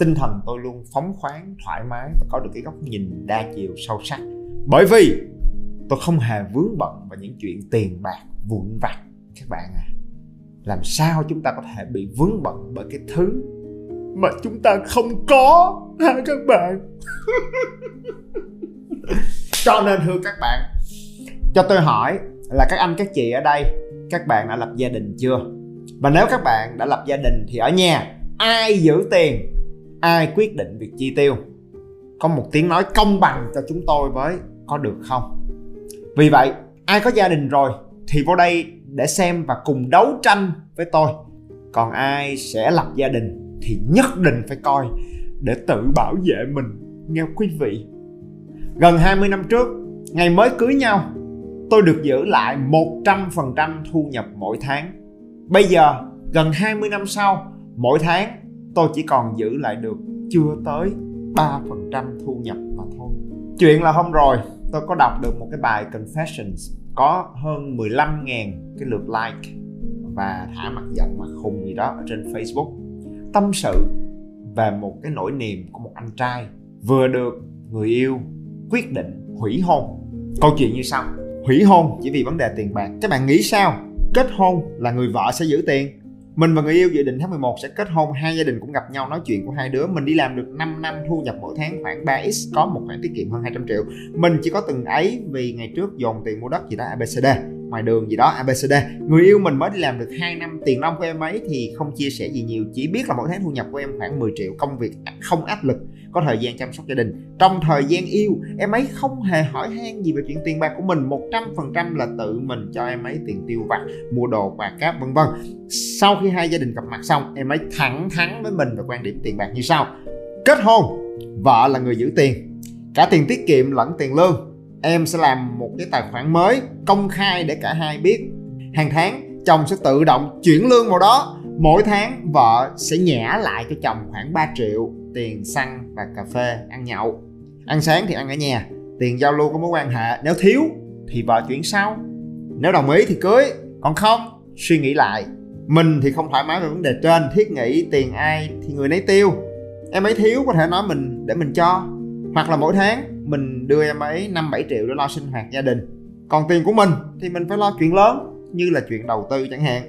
tinh thần tôi luôn phóng khoáng, thoải mái và có được cái góc nhìn đa chiều, sâu sắc. Bởi vì tôi không hề vướng bận vào những chuyện tiền bạc, vụn vặt. Các bạn à làm sao chúng ta có thể bị vướng bận bởi cái thứ mà chúng ta không có, hả các bạn? Cho nên thưa các bạn, cho tôi hỏi là các anh, các chị ở đây, các bạn đã lập gia đình chưa? Và nếu các bạn đã lập gia đình thì ở nhà, ai giữ tiền? Ai quyết định việc chi tiêu? Có một tiếng nói công bằng cho chúng tôi với, có được không? Vì vậy, ai có gia đình rồi thì vô đây để xem và cùng đấu tranh với tôi. Còn ai sẽ lập gia đình thì nhất định phải coi để tự bảo vệ mình, nghe quý vị. Gần 20 năm trước, ngày mới cưới nhau, tôi được giữ lại 100% thu nhập mỗi tháng. Bây giờ, gần 20 năm sau, mỗi tháng tôi chỉ còn giữ lại được chưa tới 3% thu nhập mà thôi. Chuyện là hôm rồi, tôi có đọc được một cái bài Confessions có hơn 15.000 cái lượt like và thả mặt giận mặt khùng gì đó ở trên Facebook tâm sự về một cái nỗi niềm của một anh trai vừa được người yêu quyết định hủy hôn. Câu chuyện như sau: hủy hôn chỉ vì vấn đề tiền bạc. Các bạn nghĩ sao? Kết hôn là người vợ sẽ giữ tiền mình và người yêu dự định tháng 11 sẽ kết hôn, hai gia đình cũng gặp nhau nói chuyện của hai đứa. Mình đi làm được 5 năm, thu nhập mỗi tháng khoảng 3x có một khoản tiết kiệm hơn 200 triệu. Mình chỉ có từng ấy vì ngày trước dồn tiền mua đất gì đó ABCD ngoài đường gì đó ABCD người yêu mình mới đi làm được 2 năm, tiền nông của em ấy thì không chia sẻ gì nhiều, chỉ biết là mỗi tháng thu nhập của em khoảng 10 triệu, công việc không áp lực, có thời gian chăm sóc gia đình. Trong thời gian yêu, em ấy không hề hỏi han gì về chuyện tiền bạc của mình 100% là tự mình cho em ấy tiền tiêu vặt, mua đồ, quà cáp, vân vân. Sau khi hai gia đình gặp mặt xong, em ấy thẳng thắn với mình về quan điểm tiền bạc như sau. Kết hôn, vợ là người giữ tiền, cả tiền tiết kiệm lẫn tiền lương em sẽ làm một cái tài khoản mới công khai để cả hai biết. Hàng tháng, chồng sẽ tự động chuyển lương vào đó. Mỗi tháng, vợ sẽ nhả lại cho chồng khoảng 3 triệu tiền xăng và cà phê ăn nhậu. Ăn sáng thì ăn ở nhà, tiền giao lưu có mối quan hệ. Nếu thiếu thì vợ chuyển sau. Nếu đồng ý thì cưới. Còn không, suy nghĩ lại. Mình thì không thoải mái về vấn đề trên, thiết nghĩ tiền ai thì người nấy tiêu. Em ấy thiếu có thể nói mình để mình cho. Hoặc là mỗi tháng mình đưa em ấy năm bảy triệu để lo sinh hoạt gia đình. Còn tiền của mình thì mình phải lo chuyện lớn, như là chuyện đầu tư chẳng hạn.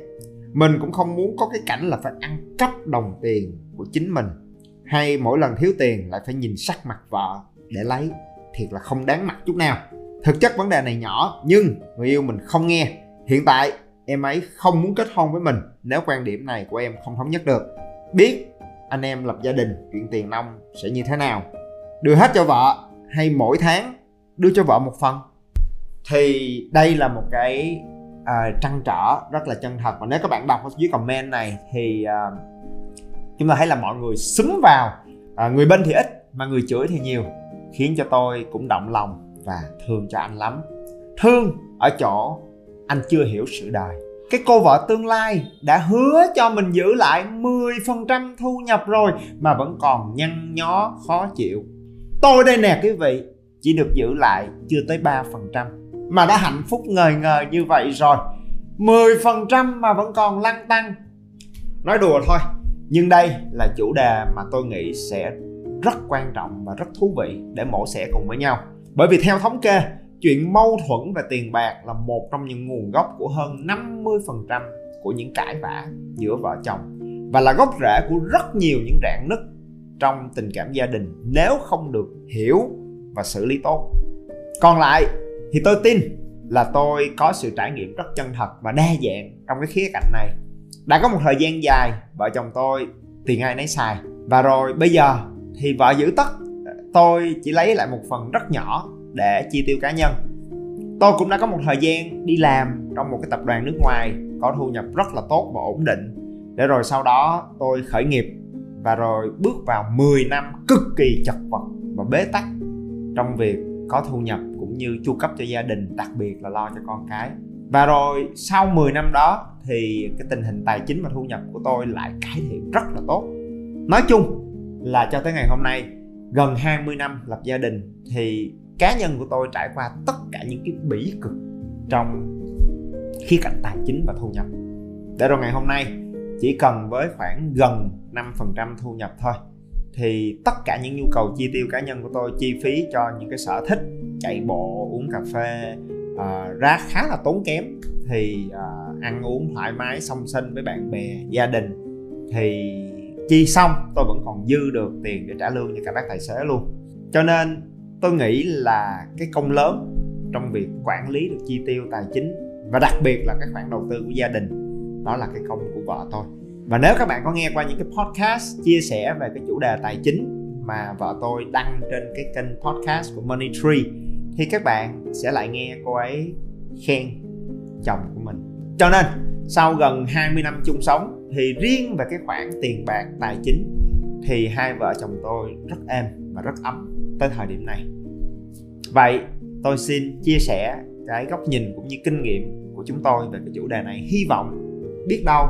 Mình cũng không muốn có cái cảnh là phải ăn cắp đồng tiền của chính mình, hay mỗi lần thiếu tiền lại phải nhìn sắc mặt vợ để lấy. Thiệt là không đáng mặt chút nào. Thực chất vấn đề này nhỏ, nhưng người yêu mình không nghe. Hiện tại, em ấy không muốn kết hôn với mình nếu quan điểm này của em không thống nhất được. Biết anh em lập gia đình, chuyện tiền nông sẽ như thế nào. Đưa hết cho vợ hay mỗi tháng đưa cho vợ một phần. Thì đây là một cái uh, trăn trở rất là chân thật. Và nếu các bạn đọc ở dưới comment này thì uh, chúng ta thấy là mọi người xúm vào uh, người bên thì ít mà người chửi thì nhiều khiến cho tôi cũng động lòng và thương cho anh lắm. Thương ở chỗ anh chưa hiểu sự đời. Cái cô vợ tương lai đã hứa cho mình giữ lại 10% thu nhập rồi mà vẫn còn nhăn nhó khó chịu tôi đây nè, quý vị, chỉ được giữ lại chưa tới 3% mà đã hạnh phúc ngời ngời như vậy rồi 10% mà vẫn còn lăn tăng. Nói đùa thôi, nhưng đây là chủ đề mà tôi nghĩ sẽ rất quan trọng và rất thú vị để mổ xẻ cùng với nhau. Bởi vì theo thống kê, chuyện mâu thuẫn về tiền bạc là một trong những nguồn gốc của hơn 50% của những cãi vã giữa vợ chồng và là gốc rễ của rất nhiều những rạn nứt trong tình cảm gia đình nếu không được hiểu và xử lý tốt. Còn lại thì tôi tin là tôi có sự trải nghiệm rất chân thật và đa dạng trong cái khía cạnh này. Đã có một thời gian dài, vợ chồng tôi tiền ai nấy xài. Và rồi bây giờ thì vợ giữ tất. Tôi chỉ lấy lại một phần rất nhỏ để chi tiêu cá nhân. Tôi cũng đã có một thời gian đi làm trong một cái tập đoàn nước ngoài, có thu nhập rất là tốt và ổn định. Để rồi sau đó tôi khởi nghiệp và rồi bước vào 10 năm cực kỳ chật vật và bế tắc trong việc có thu nhập cũng như chu cấp cho gia đình, đặc biệt là lo cho con cái. Và rồi sau 10 năm đó thì cái tình hình tài chính và thu nhập của tôi lại cải thiện rất là tốt. Nói chung là cho tới ngày hôm nay, gần 20 năm lập gia đình thì cá nhân của tôi trải qua tất cả những cái bỉ cực trong khía cạnh tài chính và thu nhập. Để rồi ngày hôm nay chỉ cần với khoảng gần 5% thu nhập thôi. Thì tất cả những nhu cầu chi tiêu cá nhân của tôi chi phí cho những cái sở thích chạy bộ uống cà phê uh, ra khá là tốn kém. Thì uh, ăn uống thoải mái song sinh với bạn bè gia đình. Thì chi xong tôi vẫn còn dư được tiền để trả lương cho cả bác tài xế luôn. Cho nên tôi nghĩ là cái công lớn trong việc quản lý được chi tiêu tài chính và đặc biệt là các khoản đầu tư của gia đình đó là cái công của vợ tôi và nếu các bạn có nghe qua những cái podcast chia sẻ về cái chủ đề tài chính mà vợ tôi đăng trên cái kênh podcast của Money Tree thì các bạn sẽ lại nghe cô ấy khen chồng của mình. Cho nên, sau gần 20 năm chung sống, thì riêng về cái khoản tiền bạc tài chính, thì hai vợ chồng tôi rất êm và rất ấm tới thời điểm này. Vậy, tôi xin chia sẻ cái góc nhìn cũng như kinh nghiệm của chúng tôi về cái chủ đề này. Hy vọng biết đâu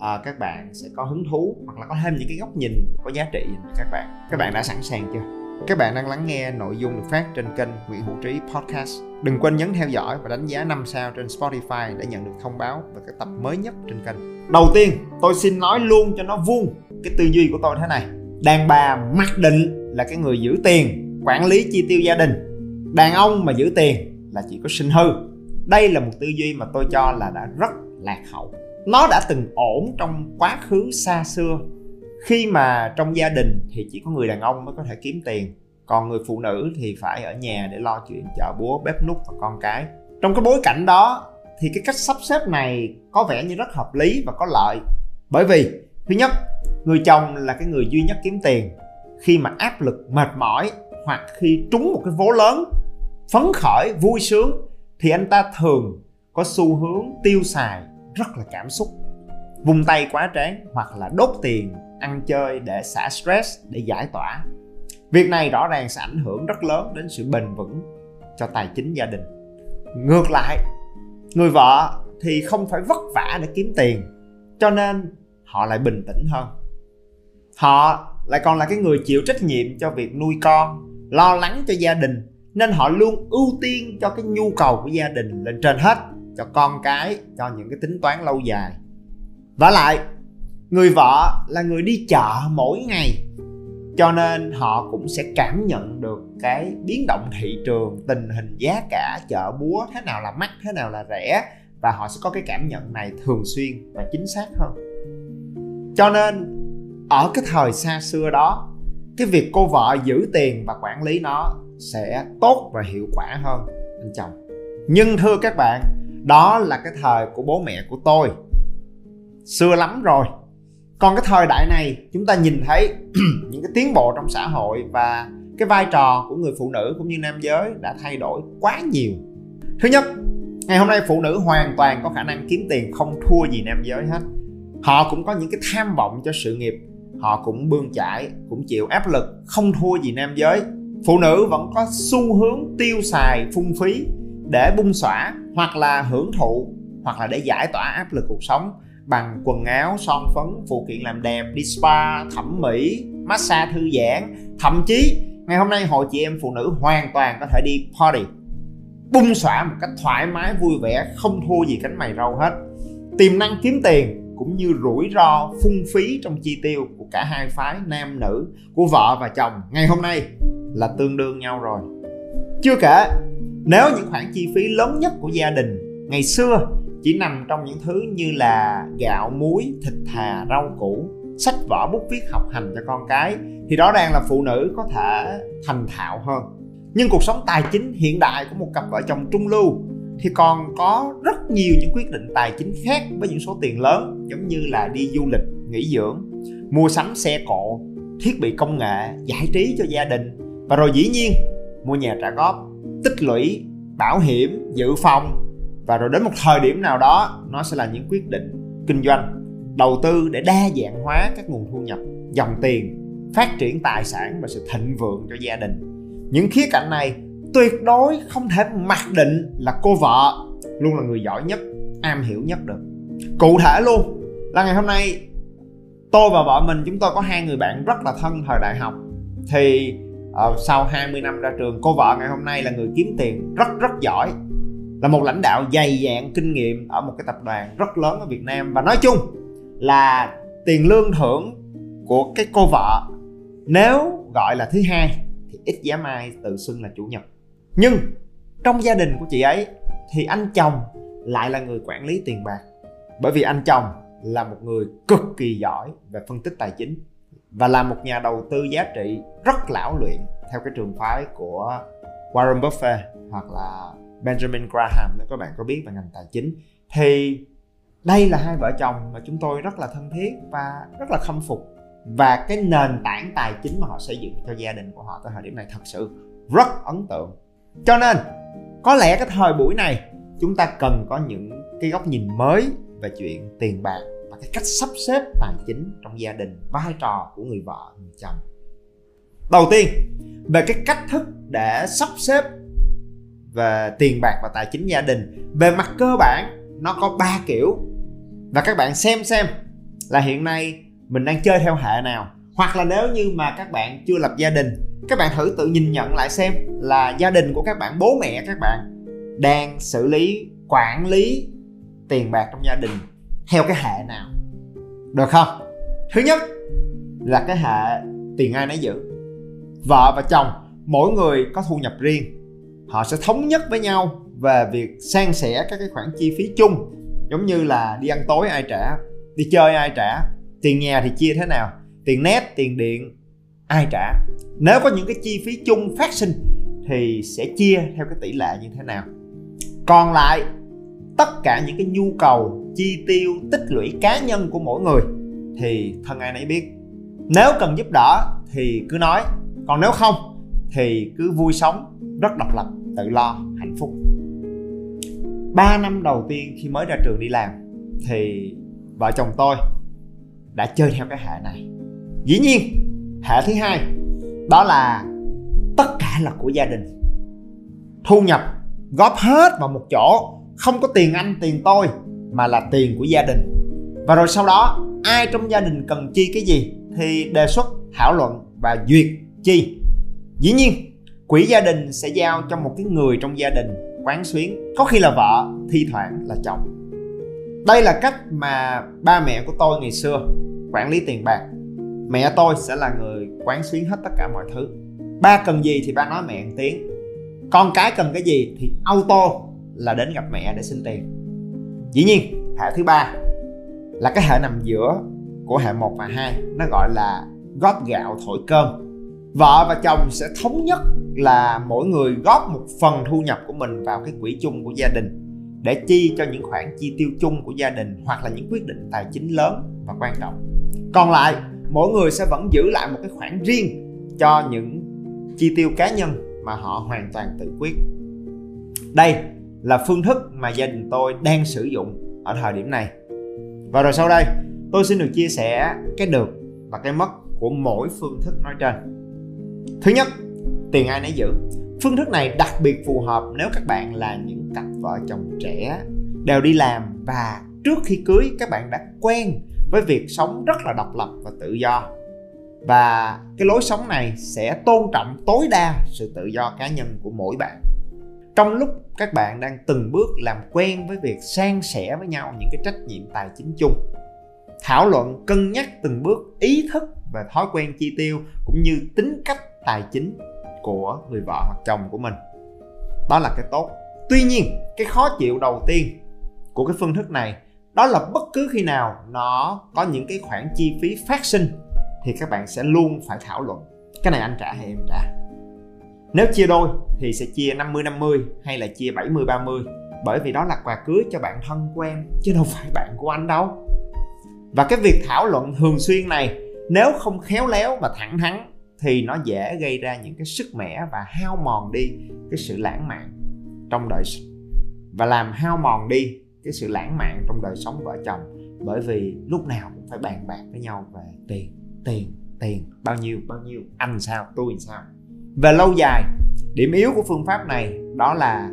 à, các bạn sẽ có hứng thú hoặc là có thêm những cái góc nhìn có giá trị dành cho các bạn các bạn đã sẵn sàng chưa các bạn đang lắng nghe nội dung được phát trên kênh Nguyễn Hữu Trí Podcast. Đừng quên nhấn theo dõi và đánh giá 5 sao trên Spotify để nhận được thông báo về các tập mới nhất trên kênh. Đầu tiên, tôi xin nói luôn cho nó vuông cái tư duy của tôi thế này. Đàn bà mặc định là cái người giữ tiền, quản lý chi tiêu gia đình. Đàn ông mà giữ tiền là chỉ có sinh hư. Đây là một tư duy mà tôi cho là đã rất lạc hậu. Nó đã từng ổn trong quá khứ xa xưa. Khi mà trong gia đình thì chỉ có người đàn ông mới có thể kiếm tiền, còn người phụ nữ thì phải ở nhà để lo chuyện chợ búa, bếp nút và con cái. Trong cái bối cảnh đó thì cái cách sắp xếp này có vẻ như rất hợp lý và có lợi. Bởi vì, thứ nhất, người chồng là cái người duy nhất kiếm tiền. Khi mà áp lực mệt mỏi hoặc khi trúng một cái vố lớn, phấn khởi, vui sướng thì anh ta thường có xu hướng tiêu xài rất là cảm xúc. Vung tay quá tráng hoặc là đốt tiền, ăn chơi để xả stress, để giải tỏa. Việc này rõ ràng sẽ ảnh hưởng rất lớn đến sự bền vững cho tài chính gia đình. Ngược lại, người vợ thì không phải vất vả để kiếm tiền, cho nên họ lại bình tĩnh hơn. Họ lại còn là cái người chịu trách nhiệm cho việc nuôi con, lo lắng cho gia đình, nên họ luôn ưu tiên cho cái nhu cầu của gia đình lên trên hết cho con cái, cho những cái tính toán lâu dài. Và lại, người vợ là người đi chợ mỗi ngày, cho nên họ cũng sẽ cảm nhận được cái biến động thị trường, tình hình giá cả chợ búa thế nào là mắc, thế nào là rẻ, và họ sẽ có cái cảm nhận này thường xuyên và chính xác hơn. Cho nên, ở cái thời xa xưa đó, cái việc cô vợ giữ tiền và quản lý nó sẽ tốt và hiệu quả hơn, anh chồng. Nhưng thưa các bạn đó là cái thời của bố mẹ của tôi. Xưa lắm rồi. Còn cái thời đại này, chúng ta nhìn thấy những cái tiến bộ trong xã hội và cái vai trò của người phụ nữ cũng như nam giới đã thay đổi quá nhiều. Thứ nhất, ngày hôm nay phụ nữ hoàn toàn có khả năng kiếm tiền không thua gì nam giới hết. Họ cũng có những cái tham vọng cho sự nghiệp. Họ cũng bươn chải, cũng chịu áp lực không thua gì nam giới. Phụ nữ vẫn có xu hướng tiêu xài phung phí để bung xõa hoặc là hưởng thụ, hoặc là để giải tỏa áp lực cuộc sống bằng quần áo, son phấn, phụ kiện làm đẹp, đi spa, thẩm mỹ, massage thư giãn. Thậm chí, ngày hôm nay hội chị em phụ nữ hoàn toàn có thể đi party, bung xõa một cách thoải mái, vui vẻ, không thua gì cánh mày râu hết. Tiềm năng kiếm tiền cũng như rủi ro phung phí trong chi tiêu của cả hai phái nam, nữ, của vợ và chồng ngày hôm nay là tương đương nhau rồi. Chưa kể nếu những khoản chi phí lớn nhất của gia đình ngày xưa chỉ nằm trong những thứ như là gạo, muối, thịt thà, rau củ, sách vở, bút viết, học hành cho con cái, thì rõ ràng là phụ nữ có thể thành thạo hơn. Nhưng cuộc sống tài chính hiện đại của một cặp vợ chồng trung lưu thì còn có rất nhiều những quyết định tài chính khác với những số tiền lớn, giống như là đi du lịch, nghỉ dưỡng, mua sắm xe cộ, thiết bị công nghệ, giải trí cho gia đình. Và rồi dĩ nhiên, mua nhà trả góp tích lũy, bảo hiểm, dự phòng. Và rồi đến một thời điểm nào đó, nó sẽ là những quyết định kinh doanh, đầu tư để đa dạng hóa các nguồn thu nhập, dòng tiền, phát triển tài sản và sự thịnh vượng cho gia đình. Những khía cạnh này tuyệt đối không thể mặc định là cô vợ luôn là người giỏi nhất, am hiểu nhất được. Cụ thể luôn, là ngày hôm nay, tôi và vợ mình chúng tôi có hai người bạn rất là thân thời đại học. Thì uh, sau 20 năm ra trường cô vợ ngày hôm nay là người kiếm tiền rất rất giỏi là một lãnh đạo dày dạn kinh nghiệm ở một cái tập đoàn rất lớn ở Việt Nam. Và nói chung là tiền lương thưởng của cái cô vợ nếu gọi là thứ hai thì ít dám ai tự xưng là chủ nhật. Nhưng trong gia đình của chị ấy thì anh chồng lại là người quản lý tiền bạc bởi vì anh chồng là một người cực kỳ giỏi về phân tích tài chính và là một nhà đầu tư giá trị rất lão luyện theo cái trường phái của Warren Buffett hoặc là Benjamin Graham nếu các bạn có biết về ngành tài chính. Thì đây là hai vợ chồng mà chúng tôi rất là thân thiết và rất là khâm phục. Và cái nền tảng tài chính mà họ xây dựng cho gia đình của họ tới thời điểm này thật sự rất ấn tượng. Cho nên, có lẽ cái thời buổi này chúng ta cần có những cái góc nhìn mới về chuyện tiền bạc cái cách sắp xếp tài chính trong gia đình, vai trò của người vợ, người chồng. Đầu tiên, về cái cách thức để sắp xếp về tiền bạc và tài chính gia đình, về mặt cơ bản, nó có ba kiểu. Và các bạn xem xem là hiện nay mình đang chơi theo hệ nào. Hoặc là nếu như mà các bạn chưa lập gia đình, các bạn thử tự nhìn nhận lại xem là gia đình của các bạn, bố mẹ các bạn đang xử lý, quản lý tiền bạc trong gia đình theo cái hệ nào. Được không? Thứ nhất là cái hệ tiền ai nấy giữ. Vợ và chồng, mỗi người có thu nhập riêng. Họ sẽ thống nhất với nhau về việc san sẻ các cái khoản chi phí chung. Giống như là đi ăn tối ai trả, đi chơi ai trả, tiền nhà thì chia thế nào, tiền nét tiền điện, ai trả. Nếu có những cái chi phí chung phát sinh thì sẽ chia theo cái tỷ lệ như thế nào. Còn lại tất cả những cái nhu cầu, chi tiêu, tích lũy cá nhân của mỗi người, thì thân ai nấy biết. Nếu cần giúp đỡ thì cứ nói, còn nếu không thì cứ vui sống, rất độc lập, tự lo, hạnh phúc. 3 năm đầu tiên khi mới ra trường đi làm, thì vợ chồng tôi đã chơi theo cái hệ này. Dĩ nhiên, hệ thứ hai, đó là tất cả là của gia đình. Thu nhập góp hết vào một chỗ không có tiền anh, tiền tôi, mà là tiền của gia đình. Và rồi sau đó, ai trong gia đình cần chi cái gì thì đề xuất, thảo luận và duyệt chi. Dĩ nhiên, quỹ gia đình sẽ giao cho một cái người trong gia đình quán xuyến. Có khi là vợ, thi thoảng là chồng. Đây là cách mà ba mẹ của tôi ngày xưa quản lý tiền bạc. Mẹ tôi sẽ là người quán xuyến hết tất cả mọi thứ. Ba cần gì thì ba nói mẹ một tiếng. Con cái cần cái gì thì auto là đến gặp mẹ để xin tiền. Dĩ nhiên, hệ thứ ba là cái hệ nằm giữa của hệ 1 và 2 nó gọi là góp gạo thổi cơm. Vợ và chồng sẽ thống nhất là mỗi người góp một phần thu nhập của mình vào cái quỹ chung của gia đình để chi cho những khoản chi tiêu chung của gia đình hoặc là những quyết định tài chính lớn và quan trọng. Còn lại, mỗi người sẽ vẫn giữ lại một cái khoản riêng cho những chi tiêu cá nhân mà họ hoàn toàn tự quyết. Đây là phương thức mà gia đình tôi đang sử dụng ở thời điểm này. Và rồi sau đây, tôi xin được chia sẻ cái được và cái mất của mỗi phương thức nói trên. Thứ nhất, tiền ai nấy giữ. Phương thức này đặc biệt phù hợp nếu các bạn là những cặp vợ chồng trẻ, đều đi làm và trước khi cưới, các bạn đã quen với việc sống rất là độc lập và tự do. Và cái lối sống này sẽ tôn trọng tối đa sự tự do cá nhân của mỗi bạn trong lúc các bạn đang từng bước làm quen với việc san sẻ với nhau những cái trách nhiệm tài chính chung, thảo luận, cân nhắc từng bước ý thức và thói quen chi tiêu cũng như tính cách tài chính của người vợ hoặc chồng của mình, đó là cái tốt. Tuy nhiên, cái khó chịu đầu tiên của cái phương thức này, đó là bất cứ khi nào nó có những cái khoản chi phí phát sinh thì các bạn sẽ luôn phải thảo luận. Cái này anh trả hay em trả? Nếu chia đôi thì sẽ chia 50 50 hay là chia 70 30 bởi vì đó là quà cưới cho bạn thân quen, chứ đâu phải bạn của anh đâu. Và cái việc thảo luận thường xuyên này, nếu không khéo léo và thẳng thắn thì nó dễ gây ra những cái sức mẻ và hao mòn đi cái sự lãng mạn trong đời và làm hao mòn đi cái sự lãng mạn trong đời sống vợ chồng, bởi vì lúc nào cũng phải bàn bạc với nhau về tiền tiền tiền, bao nhiêu bao nhiêu, anh sao, tôi sao về lâu dài, điểm yếu của phương pháp này đó là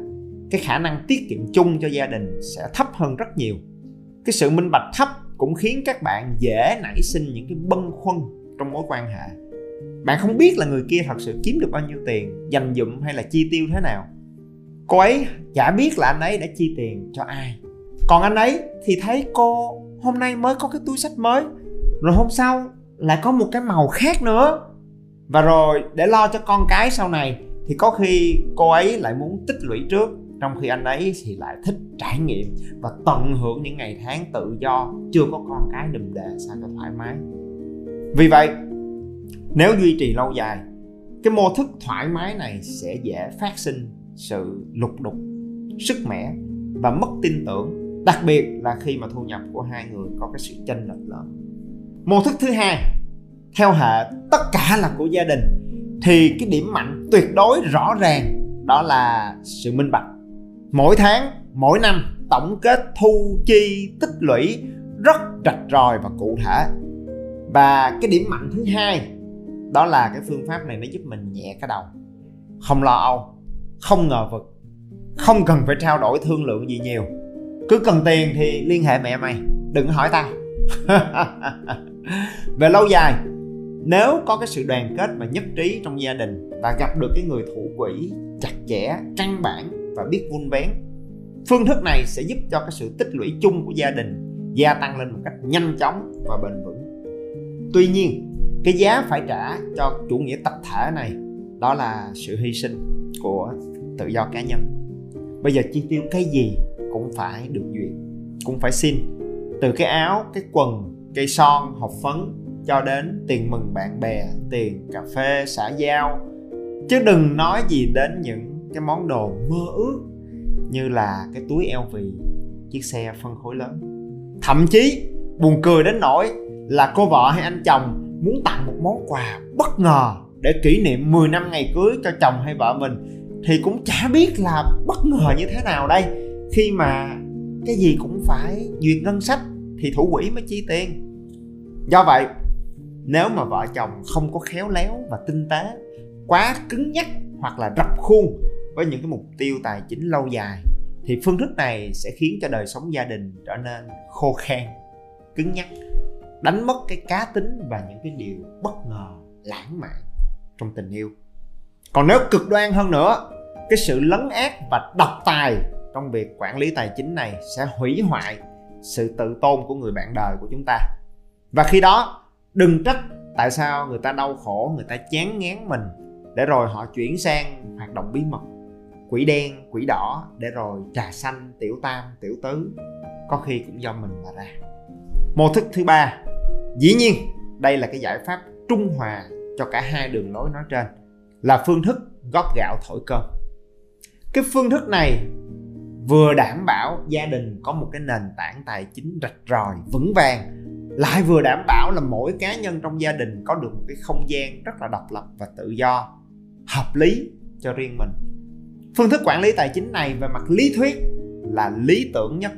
cái khả năng tiết kiệm chung cho gia đình sẽ thấp hơn rất nhiều. Cái sự minh bạch thấp cũng khiến các bạn dễ nảy sinh những cái bâng khuâng trong mối quan hệ. Bạn không biết là người kia thật sự kiếm được bao nhiêu tiền, dành dụm hay là chi tiêu thế nào. Cô ấy chả biết là anh ấy đã chi tiền cho ai. Còn anh ấy thì thấy cô hôm nay mới có cái túi sách mới, rồi hôm sau lại có một cái màu khác nữa và rồi, để lo cho con cái sau này, thì có khi cô ấy lại muốn tích lũy trước. Trong khi anh ấy thì lại thích trải nghiệm và tận hưởng những ngày tháng tự do. Chưa có con cái đùm đề sao cho thoải mái. Vì vậy, nếu duy trì lâu dài, cái mô thức thoải mái này sẽ dễ phát sinh sự lục đục, sức mẻ và mất tin tưởng. Đặc biệt là khi mà thu nhập của hai người có cái sự chênh lệch lớn. Mô thức thứ hai theo hệ tất cả là của gia đình, thì cái điểm mạnh tuyệt đối rõ ràng đó là sự minh bạch. Mỗi tháng, mỗi năm, tổng kết thu chi tích lũy rất rạch ròi và cụ thể. Và cái điểm mạnh thứ hai, đó là cái phương pháp này nó giúp mình nhẹ cái đầu. Không lo âu, không ngờ vực, không cần phải trao đổi thương lượng gì nhiều. Cứ cần tiền thì liên hệ mẹ mày, đừng hỏi tao. Về lâu dài nếu có cái sự đoàn kết và nhất trí trong gia đình và gặp được cái người thủ quỹ chặt chẽ, căn bản và biết vun vén, phương thức này sẽ giúp cho cái sự tích lũy chung của gia đình gia tăng lên một cách nhanh chóng và bền vững. Tuy nhiên, cái giá phải trả cho chủ nghĩa tập thể này, đó là sự hy sinh của tự do cá nhân. Bây giờ chi tiêu cái gì cũng phải được duyệt, cũng phải xin. Từ cái áo, cái quần, cây son, hộp phấn cho đến tiền mừng bạn bè, tiền cà phê, xã giao. Chứ đừng nói gì đến những cái món đồ mơ ước như là cái túi LV chiếc xe phân khối lớn. Thậm chí, buồn cười đến nỗi là cô vợ hay anh chồng muốn tặng một món quà bất ngờ để kỷ niệm 10 năm ngày cưới cho chồng hay vợ mình, thì cũng chả biết là bất ngờ như thế nào đây. Khi mà cái gì cũng phải duyệt ngân sách thì thủ quỹ mới chi tiền. Do vậy nếu mà vợ chồng không có khéo léo và tinh tế, quá cứng nhắc hoặc là rập khuôn với những cái mục tiêu tài chính lâu dài, thì phương thức này sẽ khiến cho đời sống gia đình trở nên khô khan, cứng nhắc, đánh mất cái cá tính và những cái điều bất ngờ, lãng mạn trong tình yêu. Còn nếu cực đoan hơn nữa, cái sự lấn át và độc tài trong việc quản lý tài chính này sẽ hủy hoại sự tự tôn của người bạn đời của chúng ta. Và khi đó đừng trách tại sao người ta đau khổ, người ta chán ngán mình, để rồi họ chuyển sang hoạt động bí mật. Quỷ đen, quỷ đỏ, để rồi trà xanh tiểu tam, tiểu tứ. Có khi cũng do mình mà ra. Mô thức thứ ba. Dĩ nhiên, đây là cái giải pháp trung hòa cho cả hai đường lối nói trên, là phương thức góp gạo thổi cơm. Cái phương thức này vừa đảm bảo gia đình có một cái nền tảng tài chính rạch ròi vững vàng lại vừa đảm bảo là mỗi cá nhân trong gia đình có được một cái không gian rất là độc lập và tự do, hợp lý cho riêng mình. Phương thức quản lý tài chính này về mặt lý thuyết là lý tưởng nhất,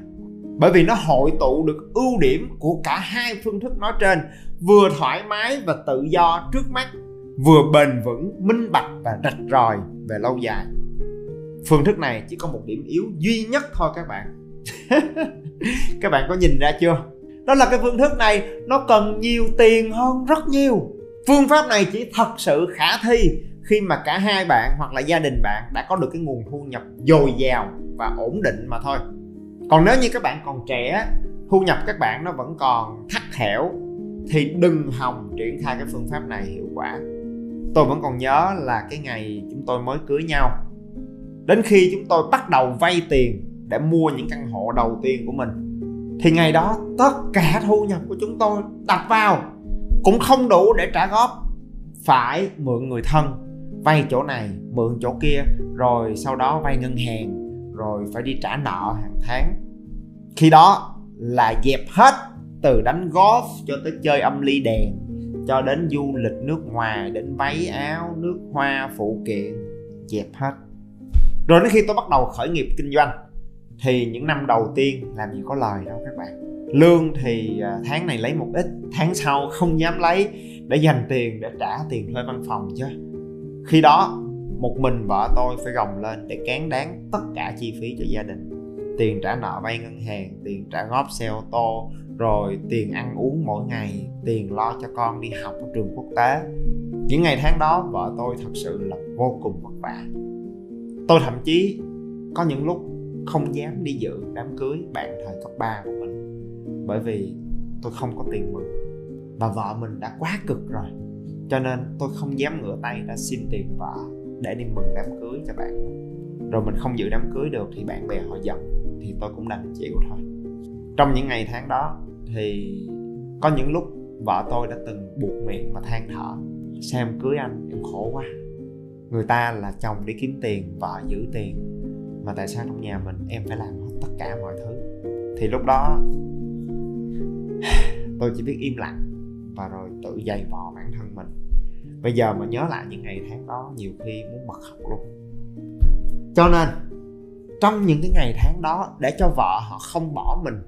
bởi vì nó hội tụ được ưu điểm của cả hai phương thức nói trên, vừa thoải mái và tự do trước mắt, vừa bền vững, minh bạch và rạch ròi về lâu dài. Phương thức này chỉ có một điểm yếu duy nhất thôi các bạn. Các bạn có nhìn ra chưa? Đó là cái phương thức này, nó cần nhiều tiền hơn rất nhiều. Phương pháp này chỉ thật sự khả thi khi mà cả hai bạn hoặc là gia đình bạn đã có được cái nguồn thu nhập dồi dào và ổn định mà thôi. Còn nếu như các bạn còn trẻ, thu nhập các bạn nó vẫn còn thắt hẻo thì đừng hòng triển khai cái phương pháp này hiệu quả. Tôi vẫn còn nhớ là cái ngày chúng tôi mới cưới nhau. Đến khi chúng tôi bắt đầu vay tiền để mua những căn hộ đầu tiên của mình thì ngày đó tất cả thu nhập của chúng tôi đặt vào cũng không đủ để trả góp. Phải mượn người thân, vay chỗ này, mượn chỗ kia, rồi sau đó vay ngân hàng, rồi phải đi trả nợ hàng tháng. Khi đó là dẹp hết từ đánh golf cho tới chơi âm ly đèn, cho đến du lịch nước ngoài, đến váy áo, nước hoa, phụ kiện, dẹp hết. Rồi đến khi tôi bắt đầu khởi nghiệp kinh doanh thì những năm đầu tiên làm gì có lời đâu các bạn. Lương thì à, tháng này lấy một ít, tháng sau không dám lấy để dành tiền để trả tiền thuê văn phòng chứ. Khi đó, một mình vợ tôi phải gồng lên để cán đáng tất cả chi phí cho gia đình. Tiền trả nợ vay ngân hàng, tiền trả góp xe ô tô, rồi tiền ăn uống mỗi ngày, tiền lo cho con đi học ở trường quốc tế. Những ngày tháng đó, vợ tôi thật sự là vô cùng vất vả. Tôi thậm chí có những lúc không dám đi dự đám cưới bạn thời cấp 3 của mình. Bởi vì tôi không có tiền mừng và vợ mình đã quá cực rồi. Cho nên tôi không dám ngửa tay ra xin tiền vợ để đi mừng đám cưới cho bạn rồi mình không dự đám cưới được thì bạn bè họ giận thì tôi cũng đành chịu thôi. Trong những ngày tháng đó thì có những lúc vợ tôi đã từng buộc miệng mà than thở xem cưới anh? Em khổ quá. Người ta là chồng đi kiếm tiền, vợ giữ tiền mà tại sao trong nhà mình em phải làm hết tất cả mọi thứ? Thì lúc đó, tôi chỉ biết im lặng và rồi tự dày vò bản thân mình. Bây giờ mà nhớ lại những ngày tháng đó, nhiều khi muốn bật khóc luôn. Cho nên, trong những cái ngày tháng đó để cho vợ họ không bỏ mình,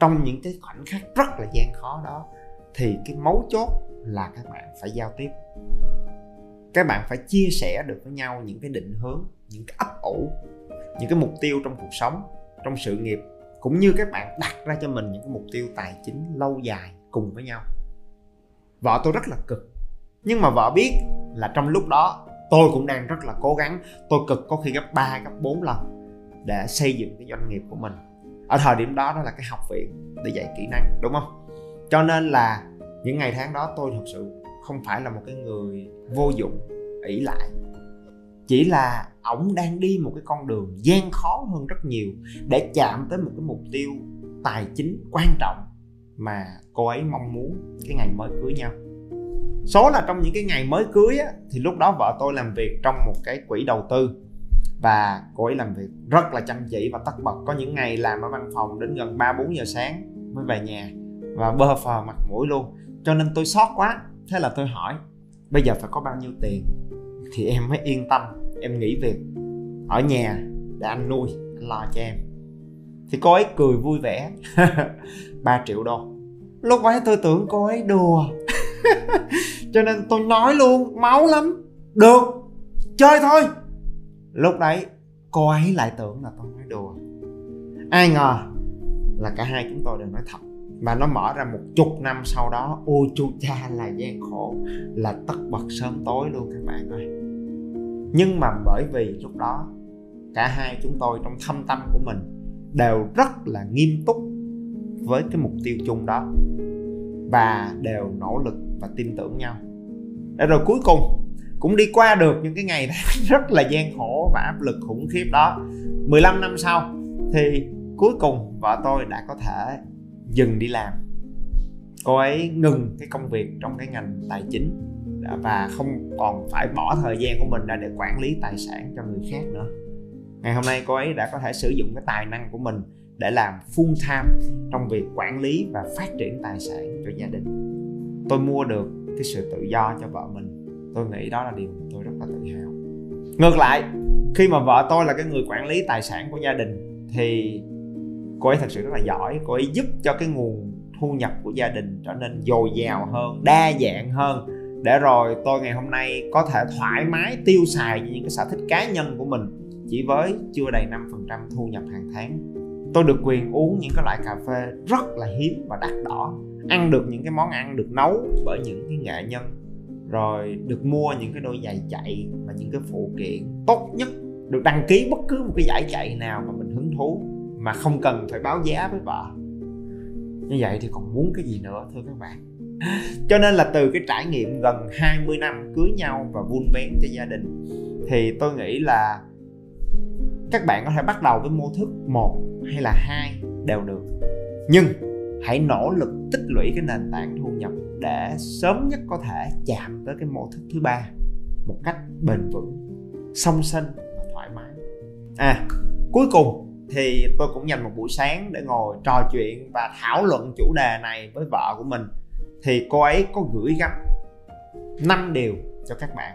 trong những cái khoảnh khắc rất là gian khó đó, thì cái mấu chốt là các bạn phải giao tiếp các bạn phải chia sẻ được với nhau những cái định hướng, những cái ấp ủ, những cái mục tiêu trong cuộc sống, trong sự nghiệp, cũng như các bạn đặt ra cho mình những cái mục tiêu tài chính lâu dài cùng với nhau. Vợ tôi rất là cực, nhưng mà vợ biết là trong lúc đó tôi cũng đang rất là cố gắng. Tôi cực có khi gấp 3 gấp 4 lần để xây dựng cái doanh nghiệp của mình. Ở thời điểm đó đó là cái học viện để dạy kỹ năng, đúng không? Cho nên là những ngày tháng đó tôi thật sự không phải là một cái người vô dụng ỷ lại. Chỉ là ổng đang đi một cái con đường gian khó hơn rất nhiều để chạm tới một cái mục tiêu tài chính quan trọng mà cô ấy mong muốn cái ngày mới cưới nhau. Số là trong những cái ngày mới cưới á, thì lúc đó vợ tôi làm việc trong một cái quỹ đầu tư và cô ấy làm việc rất là chăm chỉ và tất bật. Có những ngày làm ở văn phòng đến gần 3 4 giờ sáng mới về nhà và bơ phờ mặt mũi luôn. Cho nên tôi sót quá thế là tôi hỏi, bây giờ phải có bao nhiêu tiền? Thì em mới yên tâm, em nghỉ việc, ở nhà để anh nuôi, anh lo cho em. Thì cô ấy cười vui vẻ 3 triệu đô. Lúc ấy tôi tưởng cô ấy đùa, cho nên tôi nói luôn, máu lắm, được, chơi thôi. Lúc đấy, cô ấy lại tưởng là tôi nói đùa. Ai ngờ là cả hai chúng tôi đều nói thật mà nó mở ra một chục năm sau đó ôi chu cha là gian khổ, là tất bật sớm tối luôn các bạn ơi. Nhưng mà bởi vì lúc đó, cả hai chúng tôi trong thâm tâm của mình đều rất là nghiêm túc với cái mục tiêu chung đó và đều nỗ lực và tin tưởng nhau. Để rồi cuối cùng, cũng đi qua được những cái ngày rất là gian khổ và áp lực khủng khiếp đó 15 năm sau thì cuối cùng vợ tôi đã có thể dừng đi làm. Cô ấy ngừng cái công việc trong cái ngành tài chính và không còn phải bỏ thời gian của mình ra để quản lý tài sản cho người khác nữa. Ngày hôm nay cô ấy đã có thể sử dụng cái tài năng của mình để làm full time trong việc quản lý và phát triển tài sản cho gia đình. Tôi mua được cái sự tự do cho vợ mình. Tôi nghĩ đó là điều mà tôi rất là tự hào. Ngược lại, khi mà vợ tôi là cái người quản lý tài sản của gia đình thì cô ấy thật sự rất là giỏi. Cô ấy giúp cho cái nguồn thu nhập của gia đình trở nên dồi dào hơn, đa dạng hơn. Để rồi tôi ngày hôm nay có thể thoải mái tiêu xài những cái sở thích cá nhân của mình, chỉ với chưa đầy 5% thu nhập hàng tháng. Tôi được quyền uống những cái loại cà phê rất là hiếm và đắt đỏ. Ăn được những cái món ăn được nấu bởi những cái nghệ nhân, rồi được mua những cái đôi giày chạy và những cái phụ kiện tốt nhất, được đăng ký bất cứ một cái giải chạy nào mà mình hứng thú mà không cần phải báo giá với vợ. Như vậy thì còn muốn cái gì nữa thưa các bạn? Cho nên là từ cái trải nghiệm gần 20 năm cưới nhau và vun vén cho gia đình, thì tôi nghĩ là các bạn có thể bắt đầu với mô thức một hay là hai đều được. Nhưng hãy nỗ lực tích lũy cái nền tảng thu nhập để sớm nhất có thể chạm tới cái mô thức thứ ba một cách bền vững, song sinh và thoải mái. À cuối cùng thì tôi cũng dành một buổi sáng để ngồi trò chuyện và thảo luận chủ đề này với vợ của mình. Thì cô ấy có gửi gắm năm điều cho các bạn.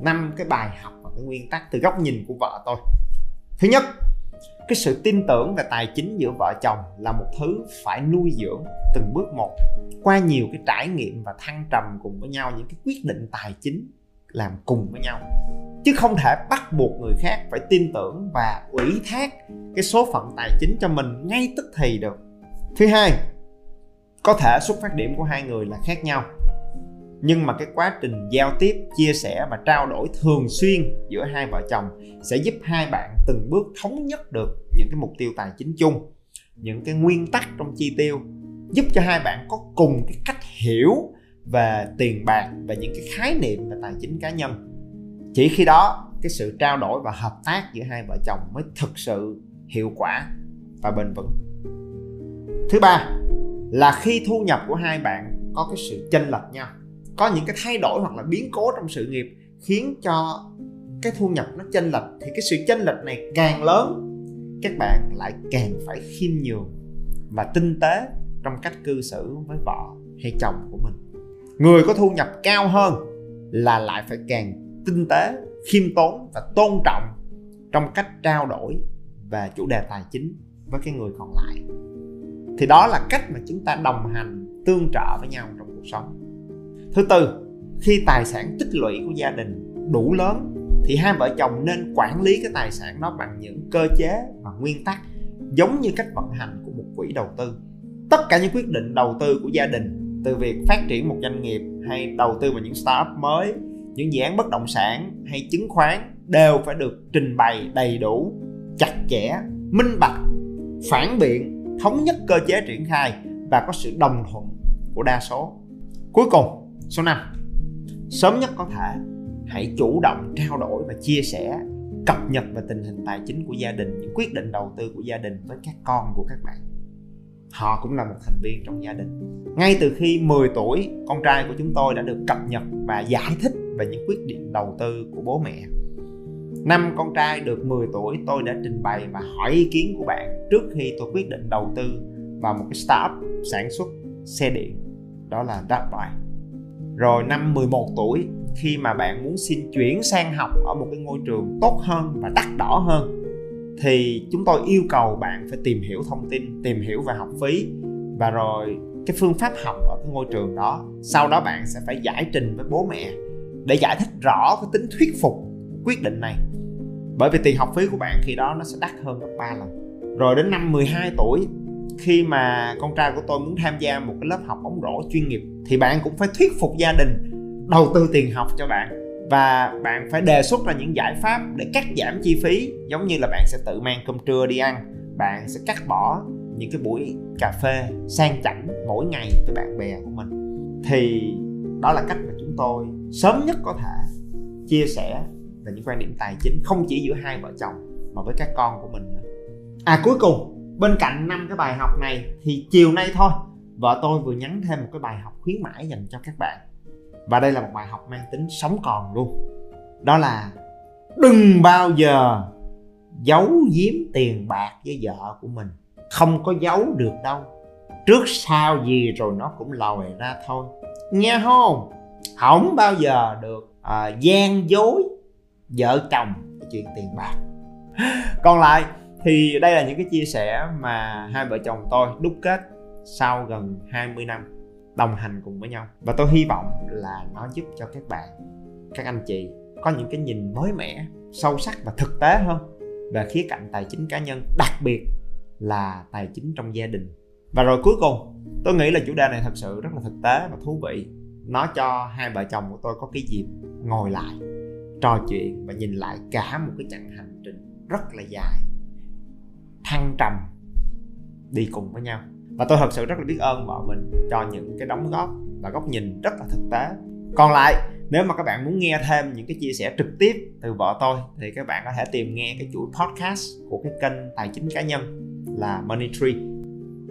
Năm cái bài học và cái nguyên tắc từ góc nhìn của vợ tôi. Thứ nhất, cái sự tin tưởng về tài chính giữa vợ chồng là một thứ phải nuôi dưỡng từng bước một. Qua nhiều cái trải nghiệm và thăng trầm cùng với nhau, những cái quyết định tài chính làm cùng với nhau chứ không thể bắt buộc người khác phải tin tưởng và ủy thác cái số phận tài chính cho mình ngay tức thì được. Thứ hai, có thể xuất phát điểm của hai người là khác nhau. Nhưng mà cái quá trình giao tiếp, chia sẻ và trao đổi thường xuyên giữa hai vợ chồng sẽ giúp hai bạn từng bước thống nhất được những cái mục tiêu tài chính chung, những cái nguyên tắc trong chi tiêu, giúp cho hai bạn có cùng cái cách hiểu về tiền bạc và những cái khái niệm về tài chính cá nhân chỉ khi đó, cái sự trao đổi và hợp tác giữa hai vợ chồng mới thực sự hiệu quả và bền vững. Thứ ba là khi thu nhập của hai bạn có cái sự chênh lệch nhau, có những cái thay đổi hoặc là biến cố trong sự nghiệp khiến cho cái thu nhập nó chênh lệch, thì cái sự chênh lệch này càng lớn, các bạn lại càng phải khiêm nhường và tinh tế trong cách cư xử với vợ hay chồng của mình. Người có thu nhập cao hơn là lại phải càng tinh tế, khiêm tốn và tôn trọng trong cách trao đổi và chủ đề tài chính với cái người còn lại. Thì đó là cách mà chúng ta đồng hành, tương trợ với nhau trong cuộc sống. Thứ tư, khi tài sản tích lũy của gia đình đủ lớn, thì hai vợ chồng nên quản lý cái tài sản đó bằng những cơ chế và nguyên tắc giống như cách vận hành của một quỹ đầu tư. Tất cả những quyết định đầu tư của gia đình, từ việc phát triển một doanh nghiệp hay đầu tư vào những startup mới những dự án bất động sản hay chứng khoán đều phải được trình bày đầy đủ, chặt chẽ, minh bạch, phản biện, thống nhất cơ chế triển khai và có sự đồng thuận của đa số. Cuối cùng, số 5 sớm nhất có thể, hãy chủ động trao đổi và chia sẻ, cập nhật về tình hình tài chính của gia đình, những quyết định đầu tư của gia đình với các con của các bạn. Họ cũng là một thành viên trong gia đình. Ngay từ khi 10 tuổi, con trai của chúng tôi đã được cập nhật và giải thích về những quyết định đầu tư của bố mẹ. Năm con trai được 10 tuổi, tôi đã trình bày và hỏi ý kiến của bạn trước khi tôi quyết định đầu tư vào một cái startup sản xuất xe điện, đó là Datbuy rồi năm 11 tuổi, khi mà bạn muốn xin chuyển sang học ở một cái ngôi trường tốt hơn và đắt đỏ hơn, thì chúng tôi yêu cầu bạn phải tìm hiểu thông tin, tìm hiểu về học phí và rồi cái phương pháp học ở cái ngôi trường đó. Sau đó bạn sẽ phải giải trình với bố mẹ để giải thích rõ cái tính thuyết phục quyết định này. Bởi vì tiền học phí của bạn khi đó nó sẽ đắt hơn gấp 3 lần. Rồi đến năm 12 tuổi, khi mà con trai của tôi muốn tham gia một cái lớp học bóng rổ chuyên nghiệp thì bạn cũng phải thuyết phục gia đình đầu tư tiền học cho bạn. Và bạn phải đề xuất ra những giải pháp để cắt giảm chi phí, giống như là bạn sẽ tự mang cơm trưa đi ăn, bạn sẽ cắt bỏ những cái buổi cà phê sang chảnh mỗi ngày với bạn bè của mình. Thì đó là cách mà chúng tôi sớm nhất có thể chia sẻ về những quan điểm tài chính không chỉ giữa hai vợ chồng mà với các con của mình nữa. À cuối cùng, bên cạnh năm cái bài học này thì chiều nay thôi, vợ tôi vừa nhắn thêm một cái bài học khuyến mãi dành cho các bạn. Và đây là một bài học mang tính sống còn luôn. Đó là đừng bao giờ giấu giếm tiền bạc với vợ của mình. Không có giấu được đâu. Trước sau gì rồi nó cũng lòi ra thôi. Nghe không? Không bao giờ được à, gian dối vợ chồng chuyện tiền bạc. Còn lại thì đây là những cái chia sẻ mà hai vợ chồng tôi đúc kết sau gần 20 năm đồng hành cùng với nhau. Và tôi hy vọng là nó giúp cho các bạn các anh chị có những cái nhìn mới mẻ sâu sắc và thực tế hơn về khía cạnh tài chính cá nhân đặc biệt là tài chính trong gia đình. Và rồi cuối cùng tôi nghĩ là chủ đề này thật sự rất là thực tế và thú vị nó cho hai vợ chồng của tôi có cái dịp ngồi lại, trò chuyện và nhìn lại cả một cái chặng hành trình rất là dài, thăng trầm đi cùng với nhau. Và tôi thật sự rất là biết ơn vợ mình cho những cái đóng góp và góc nhìn rất là thực tế. Còn lại, nếu mà các bạn muốn nghe thêm những cái chia sẻ trực tiếp từ vợ tôi, thì các bạn có thể tìm nghe cái chuỗi podcast của cái kênh tài chính cá nhân là Money Tree.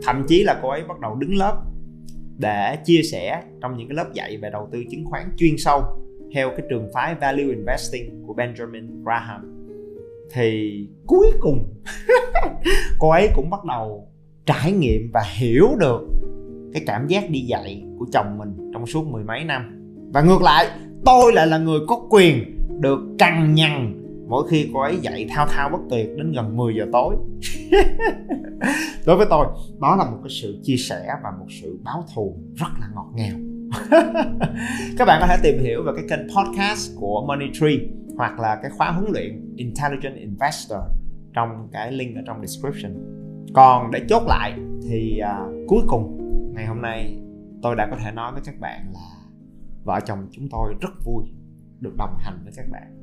Thậm chí là cô ấy bắt đầu đứng lớp để chia sẻ trong những cái lớp dạy về đầu tư chứng khoán chuyên sâu theo cái trường phái value investing của Benjamin Graham. Thì cuối cùng, cô ấy cũng bắt đầu trải nghiệm và hiểu được cái cảm giác đi dạy của chồng mình trong suốt mười mấy năm. Và ngược lại, tôi lại là người có quyền được cằn nhằn mỗi khi cô ấy dạy thao thao bất tuyệt đến gần 10 giờ tối. Đối với tôi đó là một cái sự chia sẻ và một sự báo thù rất là ngọt ngào. Các bạn có thể tìm hiểu về cái kênh podcast của Money Tree hoặc là cái khóa huấn luyện Intelligent Investor trong cái link ở trong description. Còn để chốt lại thì uh, cuối cùng ngày hôm nay tôi đã có thể nói với các bạn là vợ chồng chúng tôi rất vui được đồng hành với các bạn.